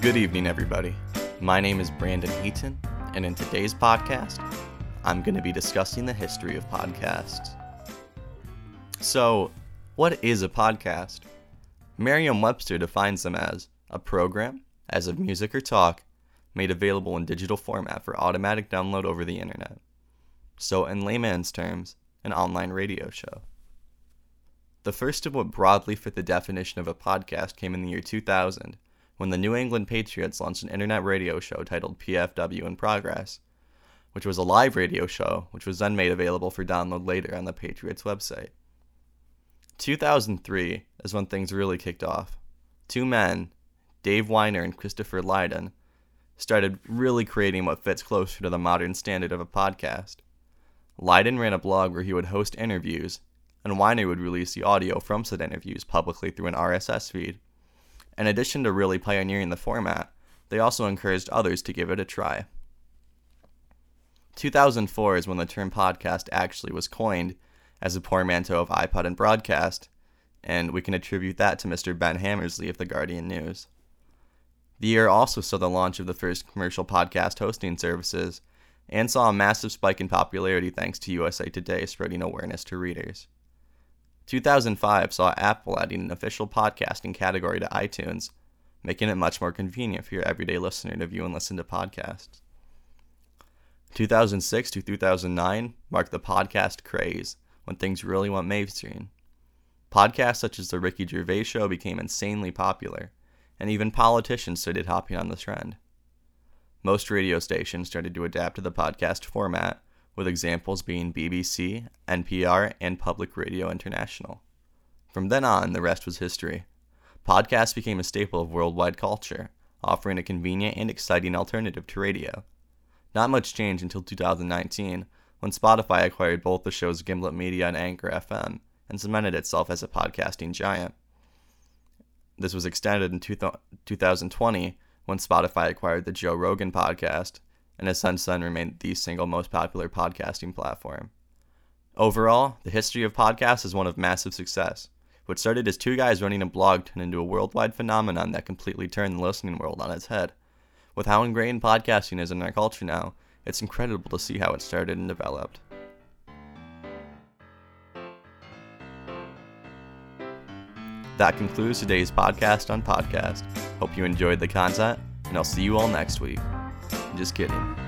Good evening, everybody. My name is Brandon Heaton, and in today's podcast, I'm going to be discussing the history of podcasts. So, what is a podcast? Merriam Webster defines them as a program, as of music or talk, made available in digital format for automatic download over the internet. So, in layman's terms, an online radio show. The first of what broadly fit the definition of a podcast came in the year 2000 when the New England Patriots launched an internet radio show titled PFW in Progress, which was a live radio show which was then made available for download later on the Patriots website. 2003 is when things really kicked off. Two men, Dave Winer and Christopher Lydon, started really creating what fits closer to the modern standard of a podcast. Lydon ran a blog where he would host interviews, and Winer would release the audio from said interviews publicly through an RSS feed. In addition to really pioneering the format, they also encouraged others to give it a try. 2004 is when the term podcast actually was coined as a portmanteau of iPod and broadcast, and we can attribute that to Mr. Ben Hammersley of the Guardian News. The year also saw the launch of the first commercial podcast hosting services and saw a massive spike in popularity thanks to USA Today spreading awareness to readers. 2005 saw Apple adding an official podcasting category to iTunes, making it much more convenient for your everyday listener to view and listen to podcasts. 2006 to 2009 marked the podcast craze when things really went mainstream. Podcasts such as The Ricky Gervais Show became insanely popular, and even politicians started hopping on the trend. Most radio stations started to adapt to the podcast format, with examples being BBC, NPR, and Public Radio International. From then on, the rest was history. Podcasts became a staple of worldwide culture, offering a convenient and exciting alternative to radio. Not much changed until 2019, when Spotify acquired both the show's Gimlet Media and Anchor FM and cemented itself as a podcasting giant. This was extended in 2020 when Spotify acquired the Joe Rogan podcast and has since then remained the single most popular podcasting platform. Overall, the history of podcasts is one of massive success. What started as two guys running a blog turned into a worldwide phenomenon that completely turned the listening world on its head. With how ingrained podcasting is in our culture now, it's incredible to see how it started and developed. That concludes today's podcast on podcast. Hope you enjoyed the content, and I'll see you all next week. Just kidding.